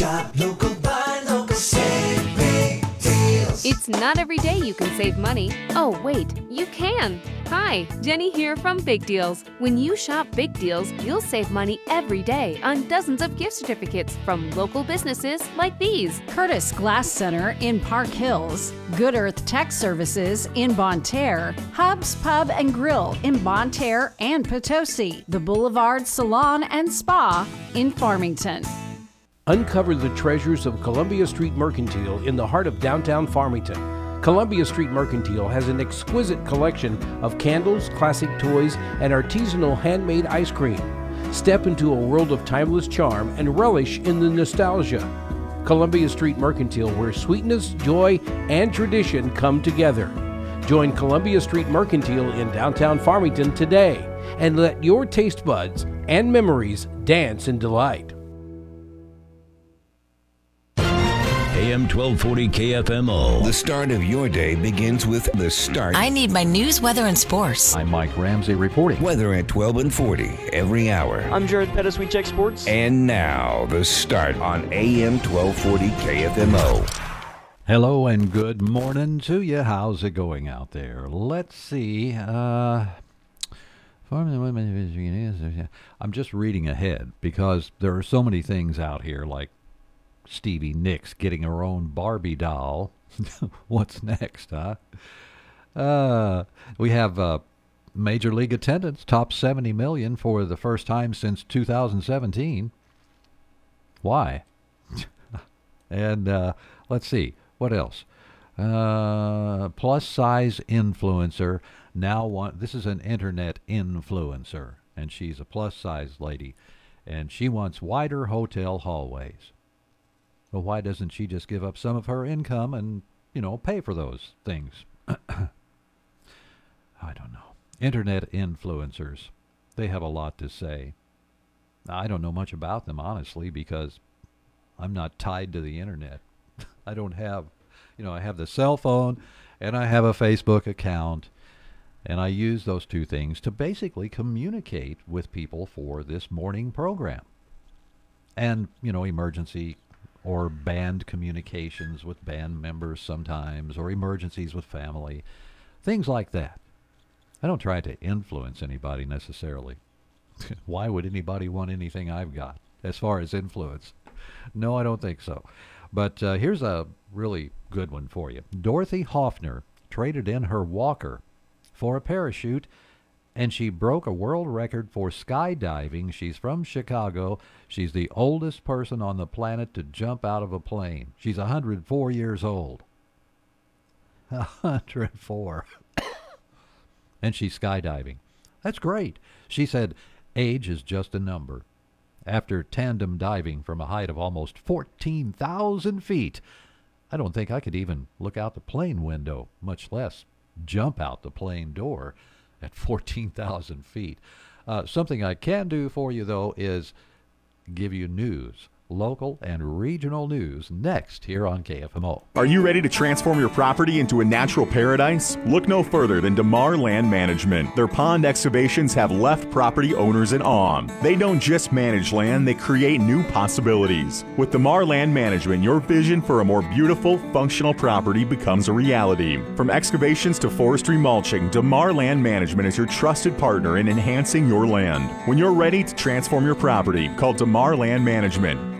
Shop local, buy local, save big deals. It's not every day you can save money. Oh, wait, you can. Hi, Jenny here from Big Deals. When you shop Big Deals, you'll save money every day on dozens of gift certificates from local businesses like these. Curtis Glass Center in Park Hills, Good Earth Tech Services in Bonne Terre, Hubs Pub and Grill in Bonne Terre and Potosi, the Boulevard Salon and Spa in Farmington. Uncover the treasures of Columbia Street Mercantile in the heart of downtown Farmington. Columbia Street Mercantile has an exquisite collection of candles, classic toys, and artisanal handmade ice cream. Step into a world of timeless charm and relish in the nostalgia. Columbia Street Mercantile, where sweetness, joy, and tradition come together. Join Columbia Street Mercantile in downtown Farmington today and let your taste buds and memories dance in delight. AM 1240 KFMO. The start of your day begins with the start. I need my news, weather, and sports. I'm Mike Ramsey reporting. Weather at 12 and 40 every hour. I'm Jared Pettis. We check sports. And now, the start on AM 1240 KFMO. Hello and good morning to you. How's it going out there? Let's see. Uh, I'm just reading ahead because there are so many things out here like Stevie Nicks getting her own Barbie doll. What's next, huh? Uh, we have uh, major league attendance top 70 million for the first time since 2017. Why? and uh, let's see what else. Uh, plus size influencer now want this is an internet influencer and she's a plus size lady and she wants wider hotel hallways well, why doesn't she just give up some of her income and, you know, pay for those things? I don't know. Internet influencers, they have a lot to say. I don't know much about them, honestly, because I'm not tied to the internet. I don't have, you know, I have the cell phone and I have a Facebook account. And I use those two things to basically communicate with people for this morning program. And, you know, emergency or band communications with band members sometimes, or emergencies with family, things like that. I don't try to influence anybody necessarily. Why would anybody want anything I've got as far as influence? No, I don't think so. But uh, here's a really good one for you. Dorothy Hoffner traded in her walker for a parachute and she broke a world record for skydiving. She's from Chicago. She's the oldest person on the planet to jump out of a plane. She's 104 years old. 104. and she's skydiving. That's great. She said, age is just a number. After tandem diving from a height of almost 14,000 feet, I don't think I could even look out the plane window, much less jump out the plane door at 14,000 feet. Uh, something I can do for you, though, is give you news local and regional news next here on KFMO. Are you ready to transform your property into a natural paradise? Look no further than DeMar Land Management. Their pond excavations have left property owners in awe. They don't just manage land, they create new possibilities. With DeMar Land Management, your vision for a more beautiful, functional property becomes a reality. From excavations to forestry mulching, DeMar Land Management is your trusted partner in enhancing your land. When you're ready to transform your property, call DeMar Land Management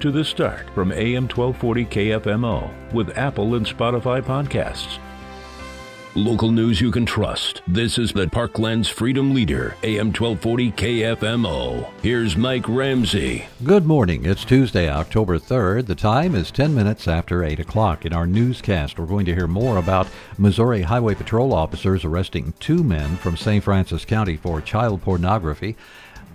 to the start from AM 1240 KFMO with Apple and Spotify podcasts. Local news you can trust. This is the Parklands Freedom Leader, AM 1240 KFMO. Here's Mike Ramsey. Good morning. It's Tuesday, October 3rd. The time is 10 minutes after 8 o'clock. In our newscast, we're going to hear more about Missouri Highway Patrol officers arresting two men from St. Francis County for child pornography.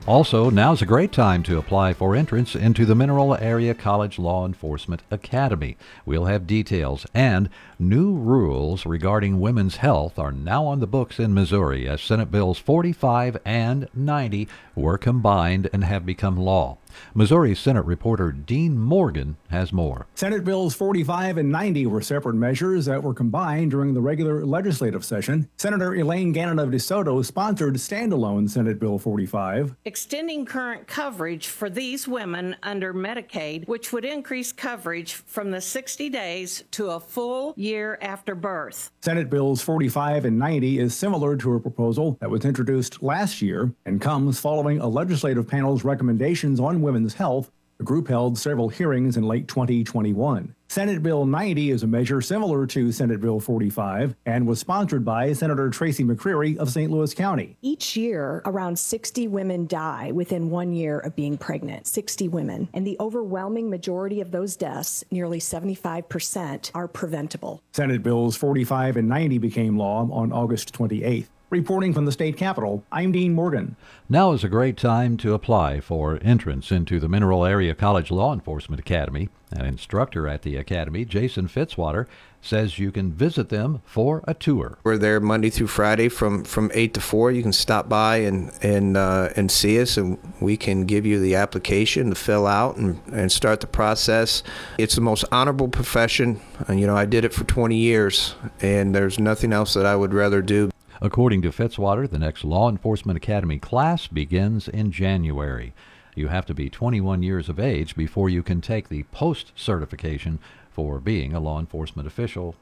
Also, now's a great time to apply for entrance into the Mineral Area College Law Enforcement Academy. We'll have details and new rules regarding women's health are now on the books in Missouri as Senate Bills 45 and 90 were combined and have become law. Missouri Senate reporter Dean Morgan has more. Senate Bills 45 and 90 were separate measures that were combined during the regular legislative session. Senator Elaine Gannon of DeSoto sponsored standalone Senate Bill 45. Extending current coverage for these women under Medicaid, which would increase coverage from the 60 days to a full year after birth. Senate Bills 45 and 90 is similar to a proposal that was introduced last year and comes following a legislative panel's recommendations on women's health. The group held several hearings in late 2021. Senate Bill 90 is a measure similar to Senate Bill 45 and was sponsored by Senator Tracy McCreary of St. Louis County. Each year, around 60 women die within one year of being pregnant. 60 women. And the overwhelming majority of those deaths, nearly 75%, are preventable. Senate Bills 45 and 90 became law on August 28th. Reporting from the state capitol, I'm Dean Morgan. Now is a great time to apply for entrance into the Mineral Area College Law Enforcement Academy. An instructor at the academy, Jason Fitzwater, says you can visit them for a tour. We're there Monday through Friday from, from 8 to 4. You can stop by and, and, uh, and see us, and we can give you the application to fill out and, and start the process. It's the most honorable profession. And, you know, I did it for 20 years, and there's nothing else that I would rather do. According to Fitzwater, the next Law Enforcement Academy class begins in January. You have to be 21 years of age before you can take the post certification for being a law enforcement official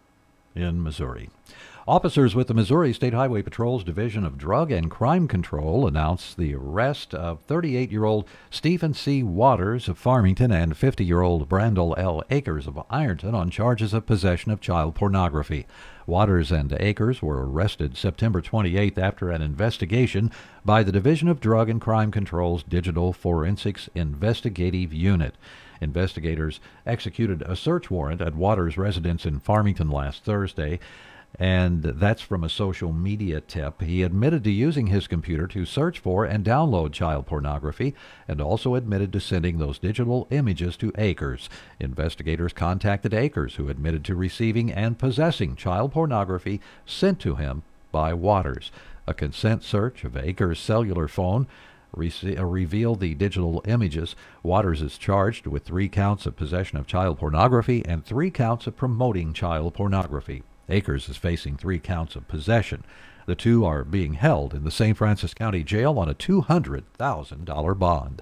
in Missouri. Officers with the Missouri State Highway Patrol's Division of Drug and Crime Control announced the arrest of 38 year old Stephen C. Waters of Farmington and 50 year old Brandel L. Akers of Ironton on charges of possession of child pornography. Waters and Akers were arrested September 28th after an investigation by the Division of Drug and Crime Control's Digital Forensics Investigative Unit. Investigators executed a search warrant at Waters' residence in Farmington last Thursday and that's from a social media tip. He admitted to using his computer to search for and download child pornography and also admitted to sending those digital images to Akers. Investigators contacted Akers, who admitted to receiving and possessing child pornography sent to him by Waters. A consent search of Akers' cellular phone uh, revealed the digital images. Waters is charged with three counts of possession of child pornography and three counts of promoting child pornography. Akers is facing three counts of possession. The two are being held in the St. Francis County Jail on a $200,000 bond.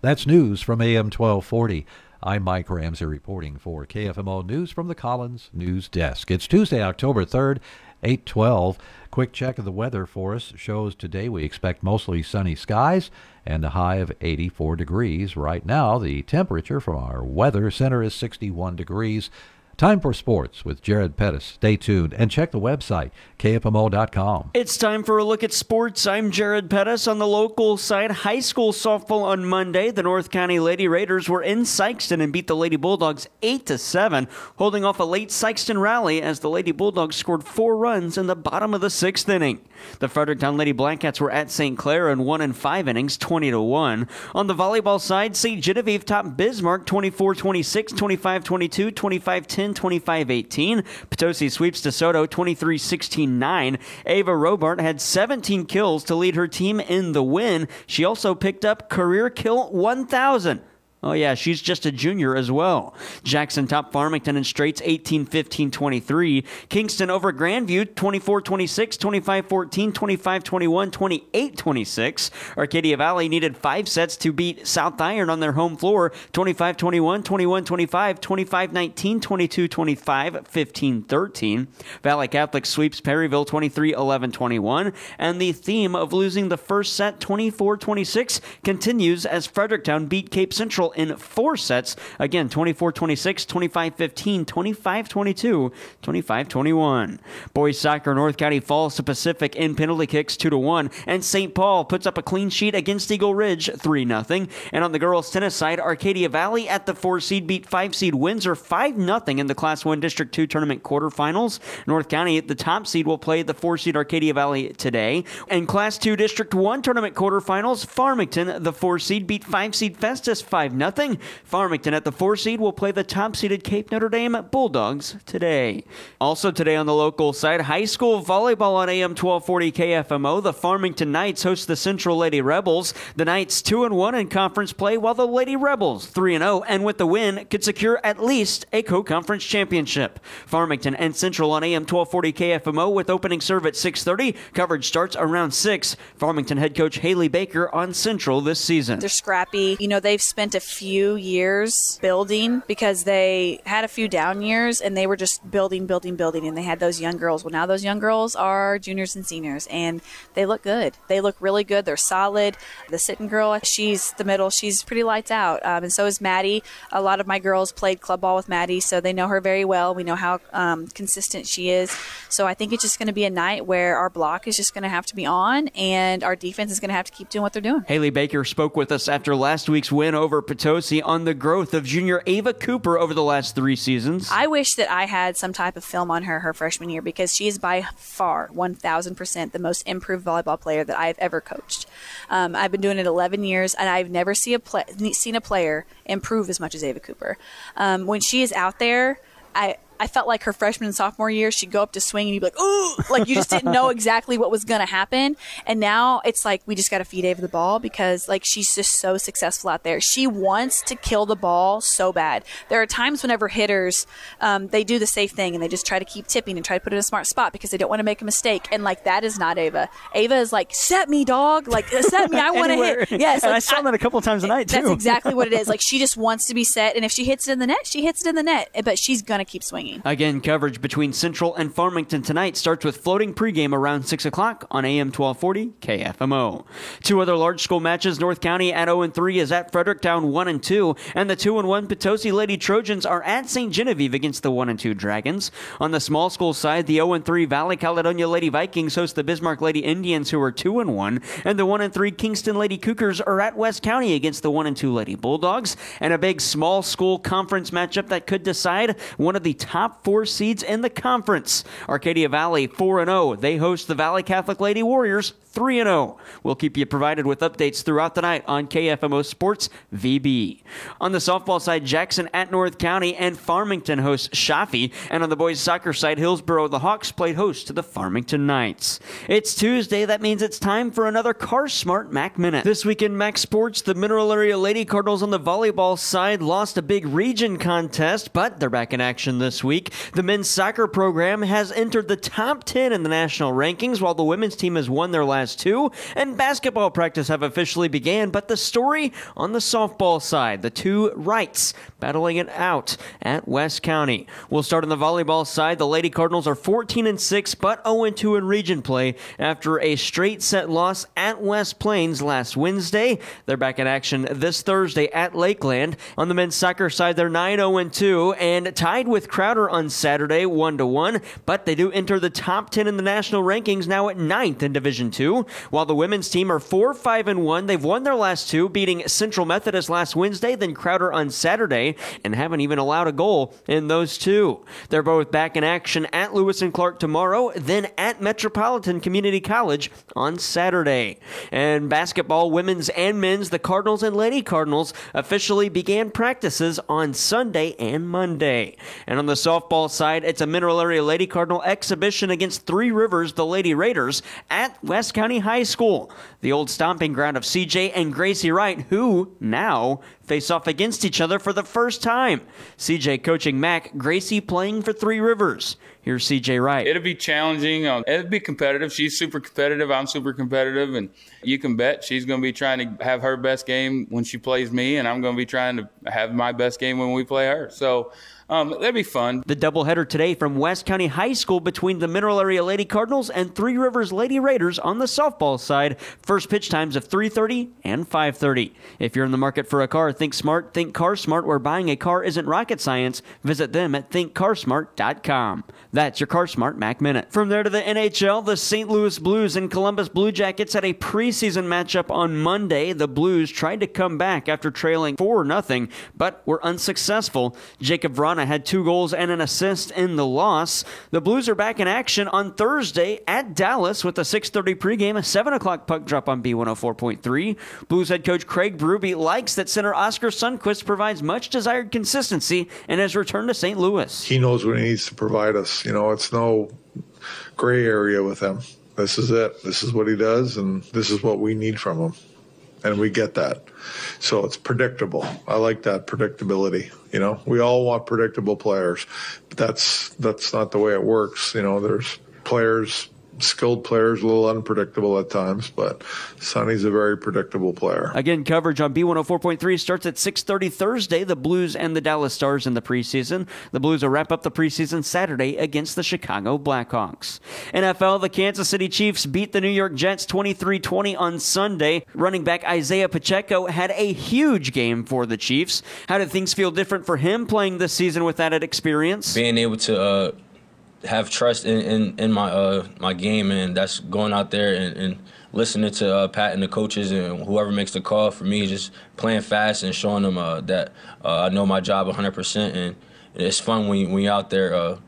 That's news from AM 1240. I'm Mike Ramsey reporting for KFMO News from the Collins News Desk. It's Tuesday, October 3rd, 812. Quick check of the weather for us shows today we expect mostly sunny skies and a high of 84 degrees. Right now, the temperature from our weather center is 61 degrees. Time for sports with Jared Pettis. Stay tuned and check the website, kfmo.com. It's time for a look at sports. I'm Jared Pettis on the local side. High school softball on Monday. The North County Lady Raiders were in Sikeston and beat the Lady Bulldogs 8 to 7, holding off a late Sikeston rally as the Lady Bulldogs scored four runs in the bottom of the sixth inning. The Fredericktown Lady Blackcats were at St. Clair and won in five innings, 20 to 1. On the volleyball side, St. Genevieve topped Bismarck 24 26, 25 22, 25 10, 25 18. Potosi sweeps DeSoto 23 16 9. Ava Robart had 17 kills to lead her team in the win. She also picked up career kill 1000. Oh, yeah, she's just a junior as well. Jackson top Farmington and Straits 18 15 23. Kingston over Grandview 24 26, 25 14, 25 21, 28 26. Arcadia Valley needed five sets to beat South Iron on their home floor 25 21, 21 25, 25 19, 22 25, 15 13. Valley Catholic sweeps Perryville 23 11 21. And the theme of losing the first set 24 26 continues as Fredericktown beat Cape Central in four sets. Again, 24 26, 25 15, 25 22, 25 21. Boys soccer, North County falls to Pacific in penalty kicks 2 to 1, and St. Paul puts up a clean sheet against Eagle Ridge 3 0. And on the girls' tennis side, Arcadia Valley at the 4 seed beat 5 seed Windsor 5 0 in the Class 1 District 2 tournament quarterfinals. North County, the top seed, will play the 4 seed Arcadia Valley today. And Class 2 District 1 tournament quarterfinals, Farmington, the 4 seed, beat 5 seed Festus 5 0. Farmington at the 4 seed will play the top seeded Cape Notre Dame Bulldogs today. Also today on the local side, high school volleyball on AM 1240 KFMO. The Farmington Knights host the Central Lady Rebels. The Knights 2 and 1 in conference play, while the Lady Rebels 3 and 0 and with the win could secure at least a co-conference championship. Farmington and Central on AM 1240 KFMO with opening serve at 6:30. Coverage starts around 6. Farmington head coach Haley Baker on Central this season. They're scrappy. You know, they've spent a few years building because they had a few down years and they were just building, building, building, and they had those young girls. Well, now those young girls are juniors and seniors, and they look good. They look really good. They're solid. The sitting girl, she's the middle. She's pretty lights out, um, and so is Maddie. A lot of my girls played club ball with Maddie, so they know her very well. We know how um, consistent she is. So I think it's just going to be a night where our block is just going to have to be on, and our defense is going to have to keep doing what they're doing. Haley Baker spoke with us after last week's win over Potosi on the growth of junior Ava Cooper over the last three seasons. I wish that I had some type of film on her her freshman year because she is by far 1000% the most improved volleyball player that I've ever coached. Um, I've been doing it 11 years and I've never see a seen a player improve as much as Ava Cooper. Um, when she is out there, I, I felt like her freshman and sophomore year, she'd go up to swing and you'd be like, ooh, like you just didn't know exactly what was going to happen. And now it's like, we just got to feed Ava the ball because like she's just so successful out there. She wants to kill the ball so bad. There are times whenever hitters, um, they do the safe thing and they just try to keep tipping and try to put it in a smart spot because they don't want to make a mistake. And like, that is not Ava. Ava is like, set me, dog. Like, set me. I want to hit. Yes. and like, I saw that a couple times tonight too. that's exactly what it is. Like, she just wants to be set. And if she hits it in the net, she hits it in the net. But she's going to keep swinging. Again, coverage between Central and Farmington tonight starts with floating pregame around 6 o'clock on AM 1240 KFMO. Two other large school matches North County at 0 3 is at Fredericktown 1 and 2, and the 2 and 1 Potosi Lady Trojans are at St. Genevieve against the 1 and 2 Dragons. On the small school side, the 0 and 3 Valley Caledonia Lady Vikings host the Bismarck Lady Indians, who are 2 and 1, and the 1 and 3 Kingston Lady Cougars are at West County against the 1 and 2 Lady Bulldogs, and a big small school conference matchup that could decide one of the top four seeds in the conference. Arcadia Valley 4 and 0. They host the Valley Catholic Lady Warriors 3 and 0. We'll keep you provided with updates throughout the night on KFMO Sports VB. On the softball side, Jackson at North County and Farmington hosts Chaffee, and on the boys soccer side, Hillsboro the Hawks played host to the Farmington Knights. It's Tuesday, that means it's time for another Car Smart Mac Minute. This week in Mac Sports, the Mineral Area Lady Cardinals on the volleyball side lost a big region contest, but they're back in action this week. The men's soccer program has entered the top 10 in the national rankings, while the women's team has won their last two, and basketball practice have officially began. But the story on the softball side, the two Wrights battling it out at West County. We'll start on the volleyball side. The Lady Cardinals are 14 and 6, but 0 and 2 in region play after a straight set loss at West Plains last Wednesday. They're back in action this Thursday at Lakeland. On the men's soccer side, they're 9 0 and 2 and tied with Crowder on Saturday, 1 to 1, but they do enter the top 10 in the national rankings now at 9th in Division 2, while the women's team are 4 5 and 1. They've won their last two, beating Central Methodist last Wednesday, then Crowder on Saturday, and haven't even allowed a goal in those two. They're both back in action at Lewis and Clark tomorrow, then at Metropolitan Community College on Saturday. And basketball, women's and men's, the Cardinals and Lady Cardinals officially began practices on Sunday and Monday. And on the softball side, it's a Mineral Area Lady Cardinal exhibition against Three Rivers, the Lady Raiders, at West High School, the old stomping ground of CJ and Gracie Wright, who now face off against each other for the first time. CJ coaching Mac, Gracie playing for Three Rivers. Here's CJ Wright. It'll be challenging. Um, it'll be competitive. She's super competitive. I'm super competitive. And you can bet she's going to be trying to have her best game when she plays me, and I'm going to be trying to have my best game when we play her. So um, that'd be fun. The doubleheader today from West County High School between the Mineral Area Lady Cardinals and Three Rivers Lady Raiders on the softball side. First pitch times of 3:30 and 5:30. If you're in the market for a car, Think Smart, Think Car Smart, where buying a car isn't rocket science. Visit them at thinkcarsmart.com. That's your Car Smart Mac Minute. From there to the NHL, the St. Louis Blues and Columbus Blue Jackets had a preseason matchup on Monday. The Blues tried to come back after trailing 4 0, but were unsuccessful. Jacob Vrana had two goals and an assist in the loss. The Blues are back in action on Thursday at Dallas with a 6:30 pregame, a 7 o'clock puck drop on B104.3. Blues head coach Craig Berube likes that center Oskar Sundqvist provides much desired consistency and has returned to St. Louis. He knows what he needs to provide us. You know, it's no gray area with him. This is it. This is what he does, and this is what we need from him. And we get that. So it's predictable. I like that predictability. You know, we all want predictable players, but that's that's not the way it works. You know, there's players skilled players, a little unpredictable at times, but Sonny's a very predictable player. Again, coverage on B104.3 starts at 6:30 Thursday. The Blues and the Dallas Stars in the preseason. The Blues will wrap up the preseason Saturday against the Chicago Blackhawks. NFL, the Kansas City Chiefs beat the New York Jets 23-20 on Sunday. Running back Isaiah Pacheco had a huge game for the Chiefs. How did things feel different for him playing this season with that experience? Being able to uh have trust in, in, in my uh, my game, and that's going out there and, and listening to uh, Pat and the coaches and whoever makes the call. For me, just playing fast and showing them uh, that uh, I know my job 100%, and it's fun when, when you're out there uh,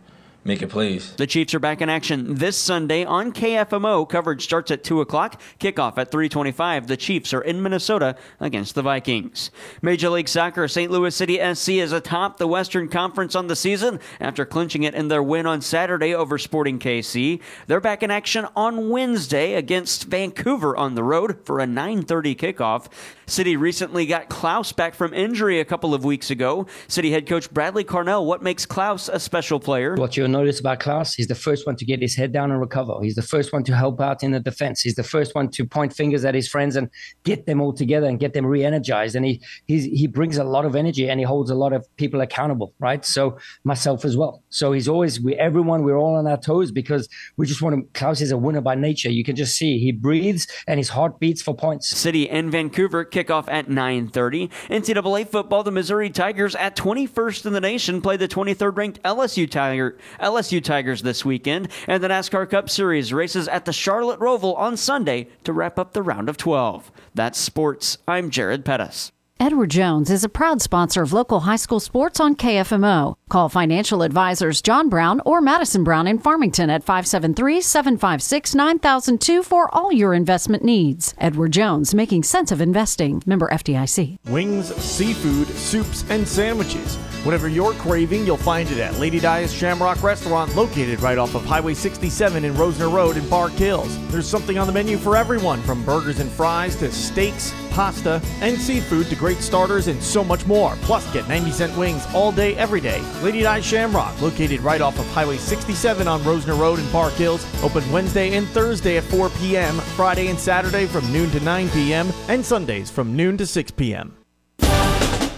making plays. The Chiefs are back in action this Sunday on KFMO. Coverage starts at 2 o'clock. Kickoff at 325. The Chiefs are in Minnesota against the Vikings. Major League Soccer, St. Louis City SC is atop the Western Conference on the season after clinching it in their win on Saturday over Sporting KC. They're back in action on Wednesday against Vancouver on the road for a 9.30 kickoff. City recently got Klauss back from injury a couple of weeks ago. City head coach Bradley Carnell, what makes Klauss a special player? What you'll notice about Klauss, he's the first one to get his head down and recover. He's the first one to help out in the defense. He's the first one to point fingers at his friends and get them all together and get them re-energized. And he he brings a lot of energy and he holds a lot of people accountable, right? So myself as well. So he's always we everyone we're all on our toes because we just want to. Klauss is a winner by nature. You can just see he breathes and his heart beats for points. City and Vancouver kickoff at 9:30. NCAA football, the Missouri Tigers at 21st in the nation play the 23rd ranked LSU Tiger LSU Tigers this weekend, and the NASCAR Cup Series races at the Charlotte Roval on Sunday to wrap up the round of 12. That's sports. I'm Jared Pettis. Edward Jones is a proud sponsor of local high school sports on KFMO. Call financial advisors John Brown or Madison Brown in Farmington at 573 756 9002 for all your investment needs. Edward Jones, making sense of investing. Member FDIC. Wings, seafood, soups, and sandwiches. Whatever you're craving, you'll find it at Lady Dia's Shamrock Restaurant, located right off of Highway 67 in Rosner Road in Park Hills. There's something on the menu for everyone, from burgers and fries to steaks, pasta, and seafood to great starters and so much more. Plus, get 90 cent wings all day, every day. Lady Di Shamrock, located right off of Highway 67 on Rosner Road in Park Hills, open Wednesday and Thursday at 4 p.m., Friday and Saturday from noon to 9 p.m., and Sundays from noon to 6 p.m.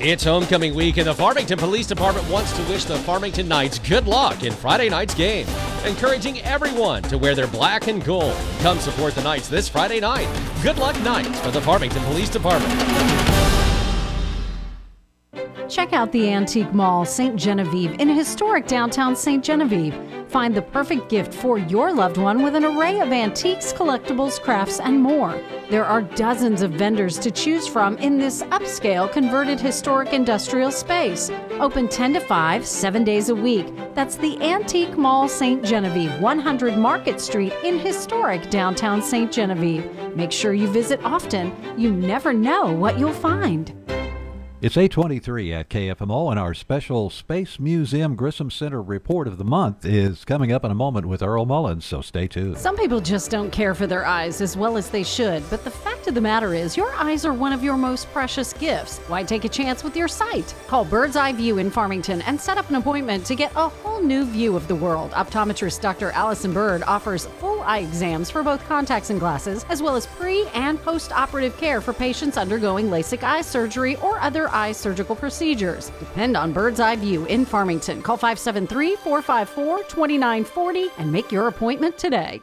It's homecoming week, and the Farmington Police Department wants to wish the Farmington Knights good luck in Friday night's game, encouraging everyone to wear their black and gold. Come support the Knights this Friday night. Good luck, Knights, for the Farmington Police Department. Check out the Antique Mall St. Genevieve in historic downtown St. Genevieve. Find the perfect gift for your loved one with an array of antiques, collectibles, crafts, and more. There are dozens of vendors to choose from in this upscale converted historic industrial space. Open 10 to 5, 7 days a week. That's the Antique Mall St. Genevieve, 100 Market Street in historic downtown St. Genevieve. Make sure you visit often. You never know what you'll find. It's 823 at KFMO, and our special Space Museum Grissom Center report of the month is coming up in a moment with Earl Mullins, so stay tuned. Some people just don't care for their eyes as well as they should, but the fact of the matter is, your eyes are one of your most precious gifts. Why take a chance with your sight? Call Bird's Eye View in Farmington and set up an appointment to get a whole new view of the world. Optometrist Dr. Allison Bird offers full eye exams for both contacts and glasses, as well as pre and post operative care for patients undergoing LASIK eye surgery or other eye surgical procedures. Depend on Bird's Eye View in Farmington. Call 573 454 2940 and make your appointment today.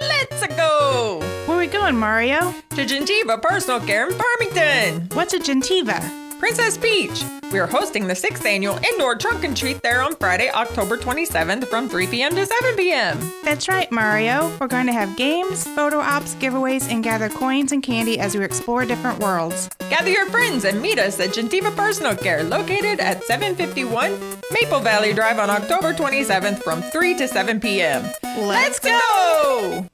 Let's go! Where are we going, Mario? To Gentiva Personal Care in Farmington. What's a Gentiva? Princess Peach. We are hosting the sixth annual indoor trunk and treat there on Friday, October 27th from 3 p.m. to 7 p.m. That's right, Mario. We're going to have games, photo ops, giveaways, and gather coins and candy as we explore different worlds. Gather your friends and meet us at Gentiva Personal Care, located at 751 Maple Valley Drive on October 27th from 3 to 7 p.m. Let's go!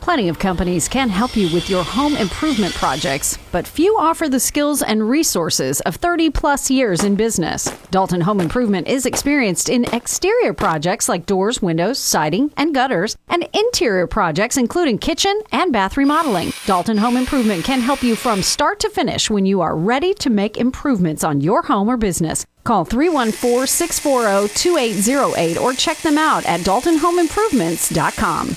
Plenty of companies can help you with your home improvement projects, but few offer the skills and resources of 30 plus years in business. Dalton Home Improvement is experienced in exterior projects like doors, windows, siding, and gutters, and interior projects including kitchen and bath remodeling. Dalton Home Improvement can help you from start to finish when you are ready to make improvements on your home or business. Call 314 640 2808 or check them out at daltonhomeimprovements.com.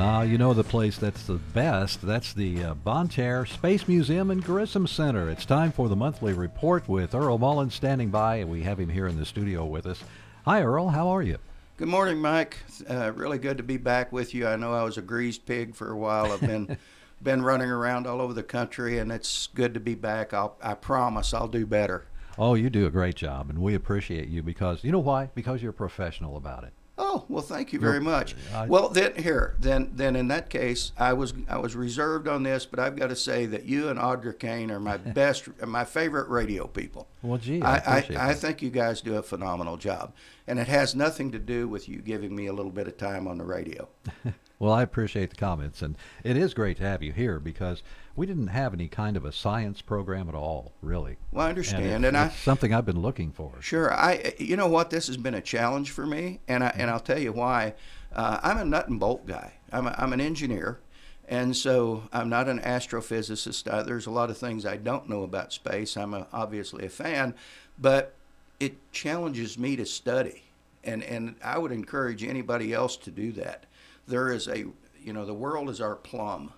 Uh, you know the place that's the best. That's the uh, Bonne Terre Space Museum and Grissom Center. It's time for the monthly report with Earl Mullins standing by, and we have him here in the studio with us. Hi, Earl. How are you? Good morning, Mike. Uh, really good to be back with you. I know I was a greased pig for a while. I've been been running around all over the country, and it's good to be back. I'll, I promise I'll do better. Oh, you do a great job, and we appreciate you because you know why? Because you're professional about it. Oh well, thank you very much. well, then here, then then in that case, I was I was reserved on this, but I've got to say that you and Audra Kane are my best, my favorite radio people. Well, gee, I, I, appreciate I, I think you guys do a phenomenal job, and it has nothing to do with you giving me a little bit of time on the radio. Well, I appreciate the comments, and it is great to have you here because we didn't have any kind of a science program at all, really. Well, I understand, and, and it's I- something I've been looking for. Sure. I, you know what, this has been a challenge for me, and I, and I'll tell you why. Uh, I'm a nut and bolt guy. I'm, a, I'm an engineer, and so I'm not an astrophysicist. I, there's a lot of things I don't know about space. I'm a, obviously a fan, but it challenges me to study, and and I would encourage anybody else to do that. There is a, you know, the world is our plum,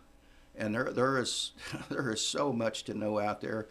and there there is there is so much to know out there.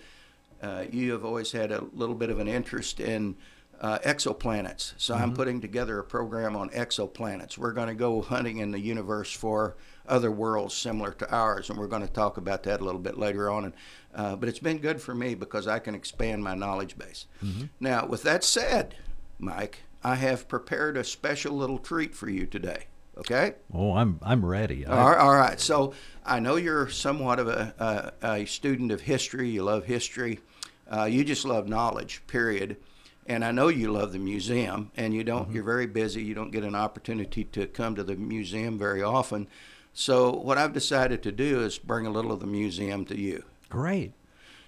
Uh, you have always had a little bit of an interest in uh, exoplanets, so I'm Mhm. putting together a program on exoplanets. We're going to go hunting in the universe for other worlds similar to ours, and we're going to talk about that a little bit later on. And, uh, but it's been good for me because I can expand my knowledge base. Mhm. Now, with that said, Mike, I have prepared a special little treat for you today. Okay. Oh, I'm I'm ready. I- All right, all right. So I know you're somewhat of a, a, a student of history. You love history. Uh, you just love knowledge, period. And I know you love the museum, and you don't. You're very busy. You don't get an opportunity to come to the museum very often. So what I've decided to do is bring a little of the museum to you. Great.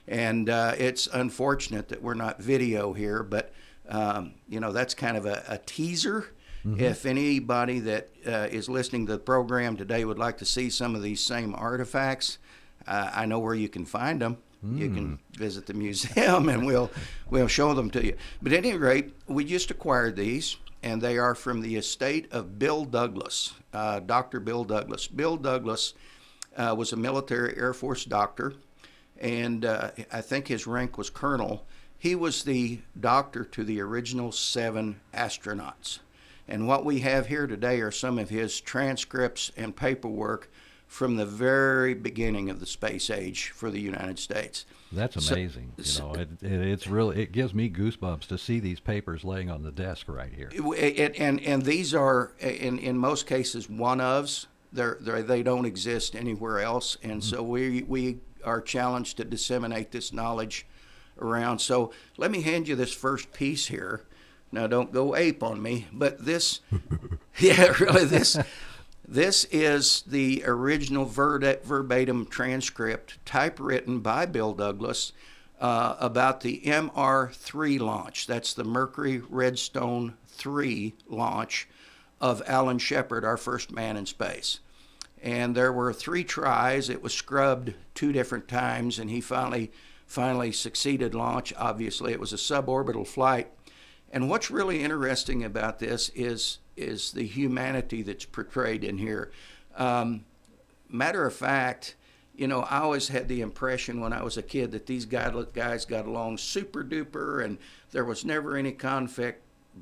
And uh, it's unfortunate that we're not video here, but um, you know that's kind of a, a teaser. Mhm. If anybody that uh, is listening to the program today would like to see some of these same artifacts, uh, I know where you can find them. You can visit the museum, and we'll we'll show them to you. But at any rate, we just acquired these, and they are from the estate of Bill Douglas, uh, Dr. Bill Douglas. Bill Douglas uh, was a military Air Force doctor, and uh, I think his rank was colonel. He was the doctor to the original seven astronauts. And what we have here today are some of his transcripts and paperwork from the very beginning of the space age for the United States. That's So- amazing. you know, it, it, it's really it gives me goosebumps to see these papers laying on the desk right here. It- and and these are in in most cases one ofs. They're, they're they don't exist anywhere else, and mm. so we we are challenged to disseminate this knowledge around. So let me hand you this first piece here. Now, don't go ape on me, but this, yeah, really, this, this is the original verbatim transcript typewritten by Bill Douglas uh, about the MR3 launch. That's the Mercury Redstone 3 launch of Alan Shepard, our first man in space. And there were three tries. It was scrubbed two different times, and he finally finally succeeded launch. Obviously, it was a suborbital flight. And what's really interesting about this is is the humanity that's portrayed in here. Um, matter of fact, you know, I always had the impression when I was a kid that these guys got along super duper, and there was never any conflict.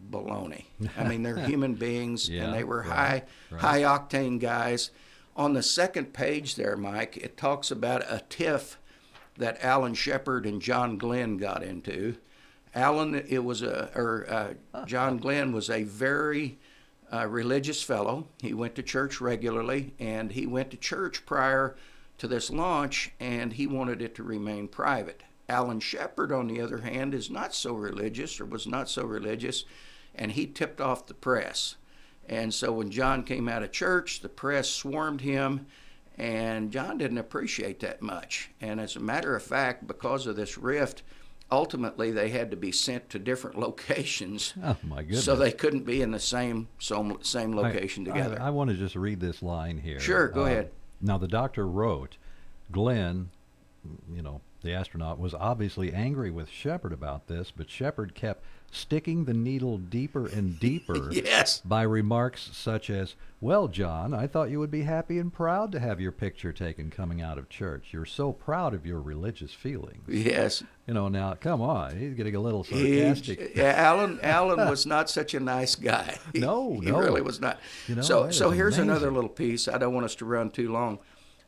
Baloney. I mean, they're human beings, Yeah, and they were right, high right. high octane guys. On the second page there, Mike, it talks about a tiff that Alan Shepard and John Glenn got into. Alan, it was a, or uh, John Glenn was a very uh, religious fellow. He went to church regularly, and he went to church prior to this launch, and he wanted it to remain private. Alan Shepard, on the other hand, is not so religious, or was not so religious, and he tipped off the press. And so when John came out of church, the press swarmed him, and John didn't appreciate that much. And as a matter of fact, because of this rift, ultimately they had to be sent to different locations. Oh, my goodness. So they couldn't be in the same same, same location I- together. I, I want to just read this line here. Sure, go Uh, ahead. Now, the doctor wrote, Glenn, you know, the astronaut, was obviously angry with Shepard about this, but Shepard kept sticking the needle deeper and deeper Yes. by remarks such as, Well, John, I thought you would be happy and proud to have your picture taken coming out of church. You're so proud of your religious feelings. Yes. You know, now, come on. He's getting a little He- sarcastic. yeah, Alan Alan was not such a nice guy. He- No, he really was not. You know, so so here's another little piece. I don't want us to run too long.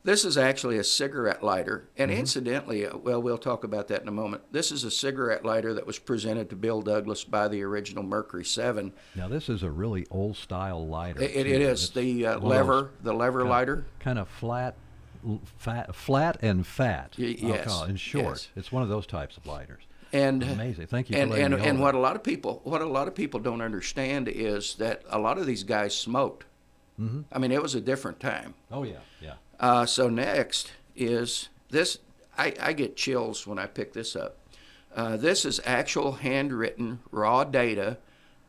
This is actually a cigarette lighter, and Mhm. incidentally, uh, well, we'll talk about that in a moment. This is a cigarette lighter that was presented to Bill Douglas by the original Mercury Seven. Now, this is a really old style lighter. It- it too. is. It's The, uh, lever- the lever kind of- lighter. Kind of flat, fat, flat and fat. Y- yes, it, In short, yes. it's one of those types of lighters. and amazing. Thank you and and, and what a lot of people what a lot of people don't understand is that a lot of these guys smoked. Mhm. I mean, it was a different time. Oh yeah, yeah. Uh, so next is this. I, I get chills when I pick this up. Uh, this is actual handwritten raw data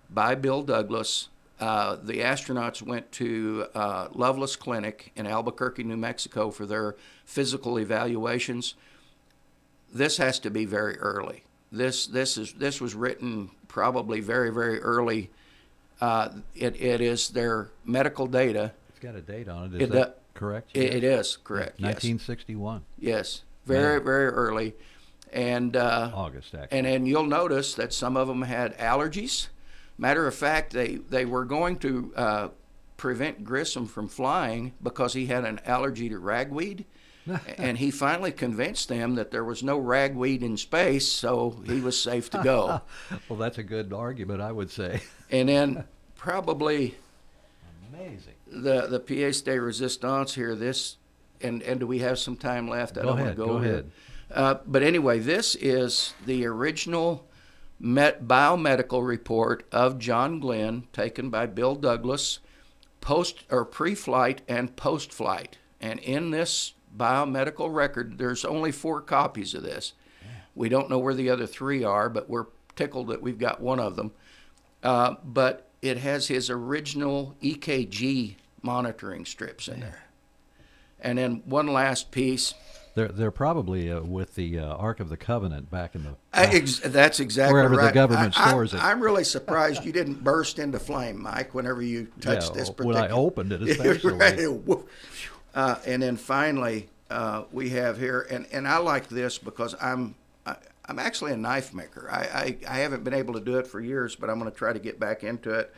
by Bill Douglas. Uh, the astronauts went to uh, Lovelace Clinic in Albuquerque, New Mexico for their physical evaluations. This has to be very early. This this is this was written probably very very early. Uh, it, it is their medical data. It's got a date on it. Is It that correct? It, Yes. it is correct. 1961. Yes, very very early, and uh, August actually. and and you'll notice that some of them had allergies. Matter of fact, they they were going to uh, prevent Grissom from flying because he had an allergy to ragweed. and he finally convinced them that there was no ragweed in space, so he was safe to go. well, that's a good argument, I would say. and then probably Amazing. the the pièce de résistance here. This and and do we have some time left? I Go don't ahead, go, go ahead. Uh, but anyway, this is the original met biomedical report of John Glenn, taken by Bill Douglas, post or pre-flight and post-flight. And in this biomedical record, there's only four copies of this. We don't know where the other three are, but we're tickled that we've got one of them. Uh, but it has his original EKG monitoring strips in there. And then one last piece. They're they're probably uh, with the uh, Ark of the Covenant back in the. I, ex- that's exactly Wherever right. the government I, stores I, it. I'm really surprised you didn't burst into flame, Mike, whenever you touched Yeah, this when I opened it especially. Right. Uh, and then finally, uh, we have here, and, and I like this because I'm I, I'm actually a knife maker. I, I, I haven't been able to do it for years, but I'm going to try to get back into it.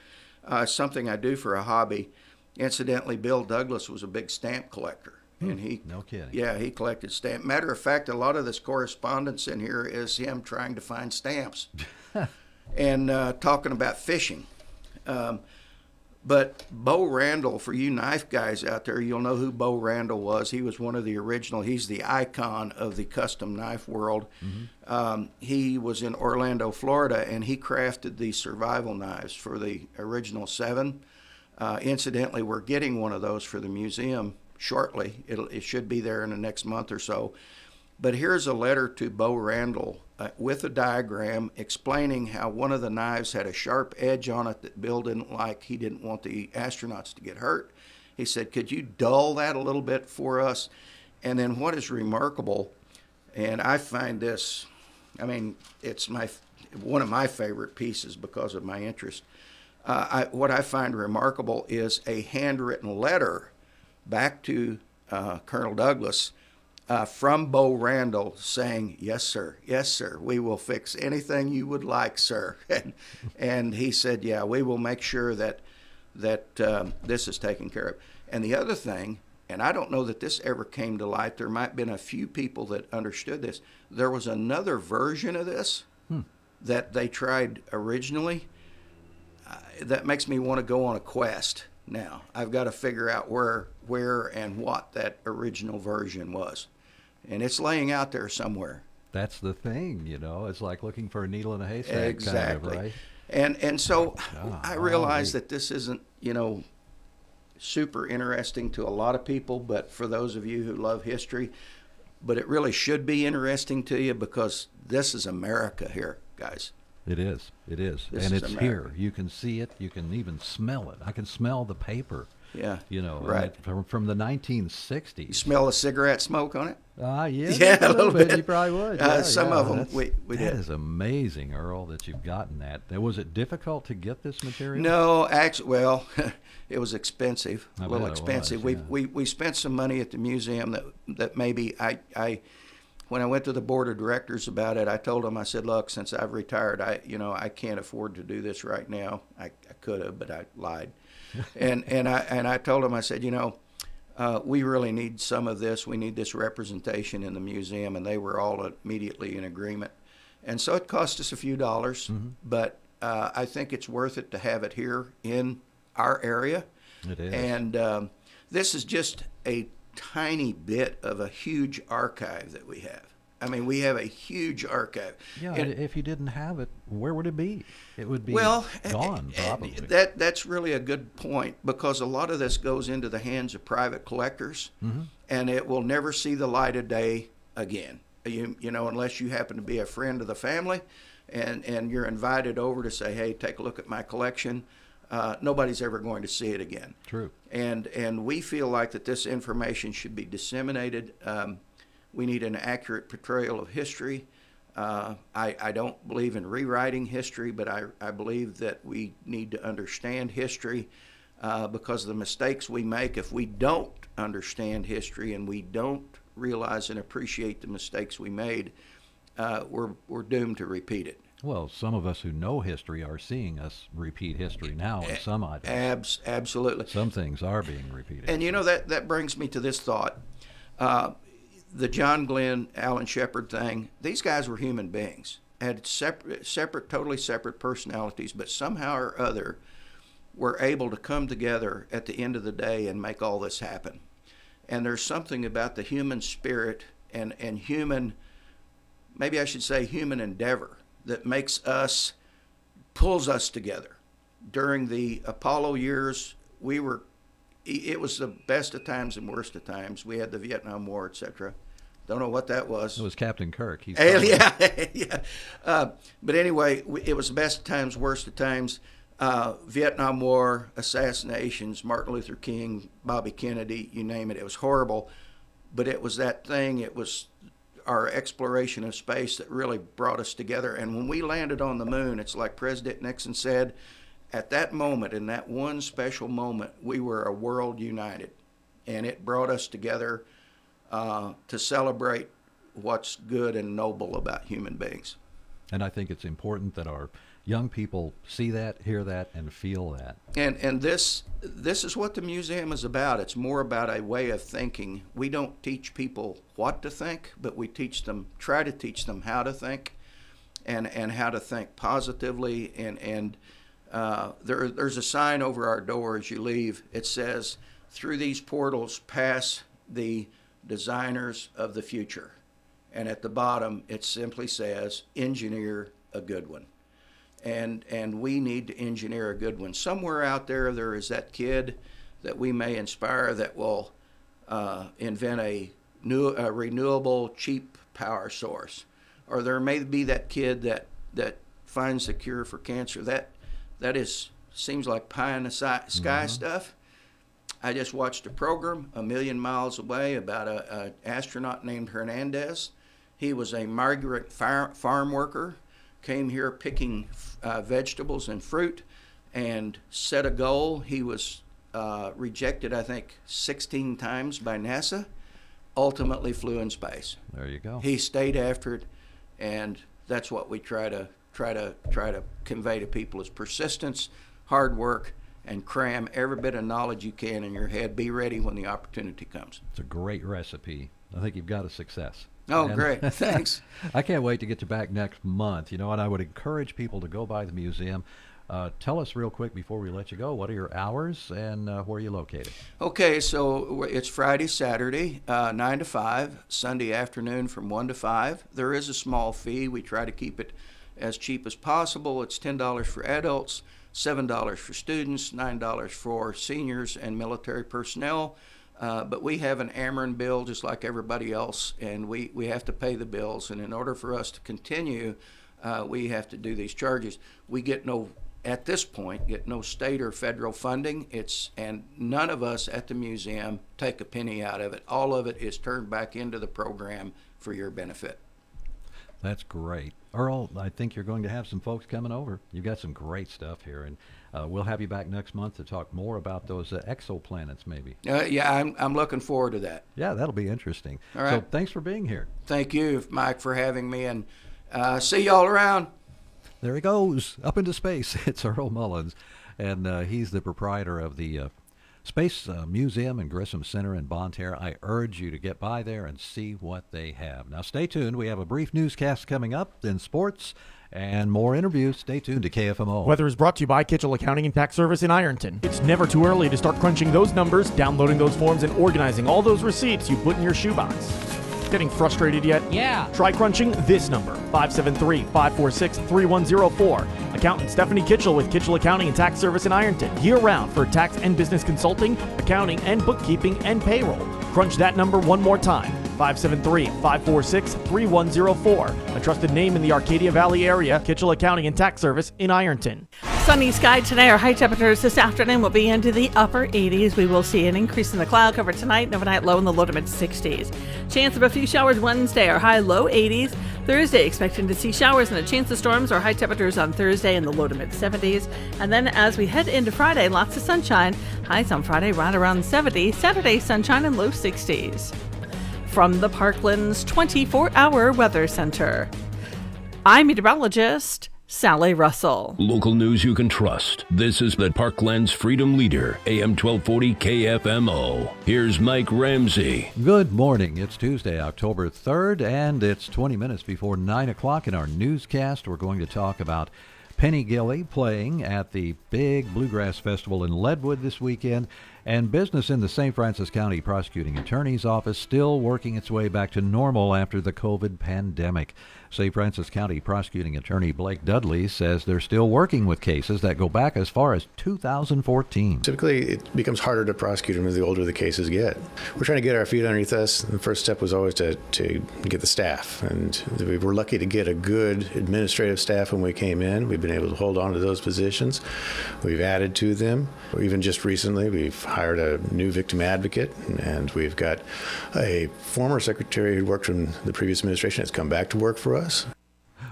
Uh, something I do for a hobby. Incidentally, Bill Douglas was a big stamp collector, and he no kidding. yeah, he collected stamps. Matter of fact, a lot of this correspondence in here is him trying to find stamps and uh, talking about fishing. Um, But Bo Randall, for you knife guys out there, you'll know who Bo Randall was. He was one of the original. He's the icon of the custom knife world. Um, he was in Orlando, Florida, and he crafted the survival knives for the original seven. Uh, incidentally, we're getting one of those for the museum shortly. It'll, it should be there in the next month or so. But here's a letter to Bo Randall uh, with a diagram explaining how one of the knives had a sharp edge on it that Bill didn't like. He didn't want the astronauts to get hurt. He said, Could you dull that a little bit for us? And then what is remarkable, and I find this, I mean, it's my one of my favorite pieces because of my interest. Uh, I, what I find remarkable is a handwritten letter back to uh, Colonel Douglas uh, from Bo Randall saying, "Yes, sir. Yes, sir. We will fix anything you would like, sir." And, and he said, "Yeah, we will make sure that that um, this is taken care of." And the other thing, and I don't know that this ever came to light. There might have been a few people that understood this. There was another version of this Hmm. that they tried originally. Uh, that makes me want to go on a quest now. I've got to figure out where where and what that original version was. And it's laying out there somewhere. That's the thing, you know. It's like looking for a needle in a haystack, Exactly. kind of, right? And and so I realize golly. that this isn't, you know, super interesting to a lot of people, but for those of you who love history, but it really should be interesting to you because this is America here, guys. It is. It is. This and is it's America. here. You can see it. You can even smell it. I can smell the paper. Yeah, You know, right. from, from the 1960s. You smell the cigarette smoke on it? Ah, yeah. Yeah, a little bit. You probably would. Uh, yeah, some yeah. of 'em That's- we- we That did. is amazing, Earl, that you've gotten that. Now, Was it difficult to get this material? No, actually, well, it was expensive, I a little expensive. was, we, we we spent some money at the museum that that maybe I I when I went to the board of directors about it, I told them I said, look, since I've retired, I you know I can't afford to do this right now. I, I could have, but I lied, and and I and I told them I said, you know. Uh, we really need some of this. We need this representation in the museum, and they were all immediately in agreement. And so it cost us a few dollars, Mm-hmm. but uh, I think it's worth it to have it here in our area. It is. And um, this is just a tiny bit of a huge archive that we have. I mean, we have a huge archive. Yeah, And- if you didn't have it, where would it be? It would be well, gone, probably. That that's really a good point because a lot of this goes into the hands of private collectors, Mhm. and it will never see the light of day again. You you know unless you happen to be a friend of the family, and and you're invited over to say, hey, take a look at my collection. Uh, nobody's ever going to see it again. True. And and we feel like that this information should be disseminated. Um, we need an accurate portrayal of history. Uh, I, I don't believe in rewriting history, but I, I believe that we need to understand history uh, because the mistakes we make, if we don't understand history and we don't realize and appreciate the mistakes we made, uh, we're, we're doomed to repeat it. Well, some of us who know history are seeing us repeat history now in some items. Abs- absolutely. Some things are being repeated. And you know that that brings me to this thought: uh, the John Glenn, Alan Shepard thing. These guys were human beings, had separate, separate, totally separate personalities, but somehow or other were able to come together at the end of the day and make all this happen. And there's something about the human spirit and and human, maybe I should say human endeavor that makes us pulls us together. During the Apollo years, we were it was the best of times and worst of times. We had the Vietnam War, etc. Don't know what that was. It was Captain Kirk. He's yeah, yeah. Uh, but anyway, it was the best of times, worst of times. Uh, Vietnam War, assassinations, Martin Luther King, Bobby Kennedy, you name it. It was horrible, but it was that thing. It was our exploration of space that really brought us together. And when we landed on the moon, it's like President Nixon said. At that moment, in that one special moment, we were a world united, and it brought us together uh, to celebrate what's good and noble about human beings. And I think it's important that our young people see that, hear that, and feel that. And and this this is what the museum is about. It's more about a way of thinking. We don't teach people what to think, but we teach them try to teach them how to think and and how to think positively and and Uh, there, there's a sign over our door as you leave. It says, "Through these portals pass the designers of the future," and at the bottom it simply says, "Engineer a good one." And and we need to engineer a good one. Somewhere out there, there is that kid that we may inspire that will uh, invent a new, a renewable, cheap power source, or there may be that kid that that finds the cure for cancer. That that is seems like pie in the sky stuff. I just watched a program a million miles away about a, a astronaut named Hernandez. He was a migrant far, farm worker, came here picking uh, vegetables and fruit, and set a goal. He was uh, rejected, I think, 16 times by NASA. Ultimately, flew in space. There you go. He stayed after it, and that's what we try to try to try to convey to people is persistence, hard work, and cram every bit of knowledge you can in your head. Be ready when the opportunity comes. It's a great recipe. I think you've got a success. Oh, And- great. Thanks. I can't wait to get you back next month. You know, and I would encourage people to go by the museum. Uh, tell us real quick before we let you go, what are your hours and uh, where are you located? Okay, so it's Friday, Saturday, uh, 9 to 5, Sunday afternoon from 1 to 5. There is a small fee. We try to keep it as cheap as possible. It's $10 for adults, $7 for students, $9 for seniors and military personnel. Uh, but we have an Ameren bill just like everybody else, and we, we have to pay the bills. And in order for us to continue, uh, we have to do these charges. We get no at this point get no state or federal funding it's and none of us at the museum take a penny out of it all of it is turned back into the program for your benefit That's great. Earl, I think you're going to have some folks coming over. You've got some great stuff here, and uh, we'll have you back next month to talk more about those uh, exoplanets, maybe. uh, yeah I'm, I'm looking forward to that Yeah, that'll be interesting. All right. So thanks for being here. thank you mike for having me and uh, see y'all around There he goes, up into space. It's Earl Mullins, and uh, he's the proprietor of the uh, Space uh, Museum and Grissom Center in Bonne Terre. I urge you to get by there and see what they have. Now, stay tuned. We have a brief newscast coming up, then sports, and more interviews. Stay tuned to KFMO. Weather is brought to you by Kitchell Accounting and Tax Service in Ironton. It's never too early to start crunching those numbers, downloading those forms, and organizing all those receipts you put in your shoebox. Getting frustrated yet? Yeah. Try crunching this number 573 546 3104. Accountant Stephanie Kitchell with Kitchell Accounting and Tax Service in Ironton. Year round for tax and business consulting, accounting, and bookkeeping and payroll. Crunch that number one more time 573 546 3104. A trusted name in the Arcadia Valley area, Kitchell Accounting and Tax Service in Ironton. Sunny sky today. Our high temperatures this afternoon will be into the upper 80s. We will see an increase in the cloud cover tonight, and overnight low in the low to mid 60s. Chance of a few showers Wednesday. Our high low 80s. Thursday, expecting to see showers and a chance of storms. Our high temperatures on Thursday in the low to mid 70s. And then as we head into Friday, lots of sunshine. Highs on Friday right around 70. Saturday, sunshine and low 60s. From the Parklands 24 hour weather center, I'm meteorologist Sally Russell. Local news you can trust. This is the Parklands Freedom Leader, AM 1240 KFMO. Here's Mike Ramsey. Good morning. It's Tuesday, October 3rd, and it's 20 minutes before 9 o'clock in our newscast. We're going to talk about Penny Gilley playing at the big Bluegrass Festival in Leadwood this weekend, and business in the St. Francis County Prosecuting Attorney's Office still working its way back to normal after the COVID pandemic. St. Francis County Prosecuting Attorney Blake Dudley says they're still working with cases that go back as far as 2014. Typically, it becomes harder to prosecute them as the older the cases get. We're trying to get our feet underneath us. The first step was always to, to get the staff, and we were lucky to get a good administrative staff when we came in. We've been able to hold on to those positions. We've added to them. Even just recently, we've hired a new victim advocate, and we've got a former secretary who worked from the previous administration has come back to work for us.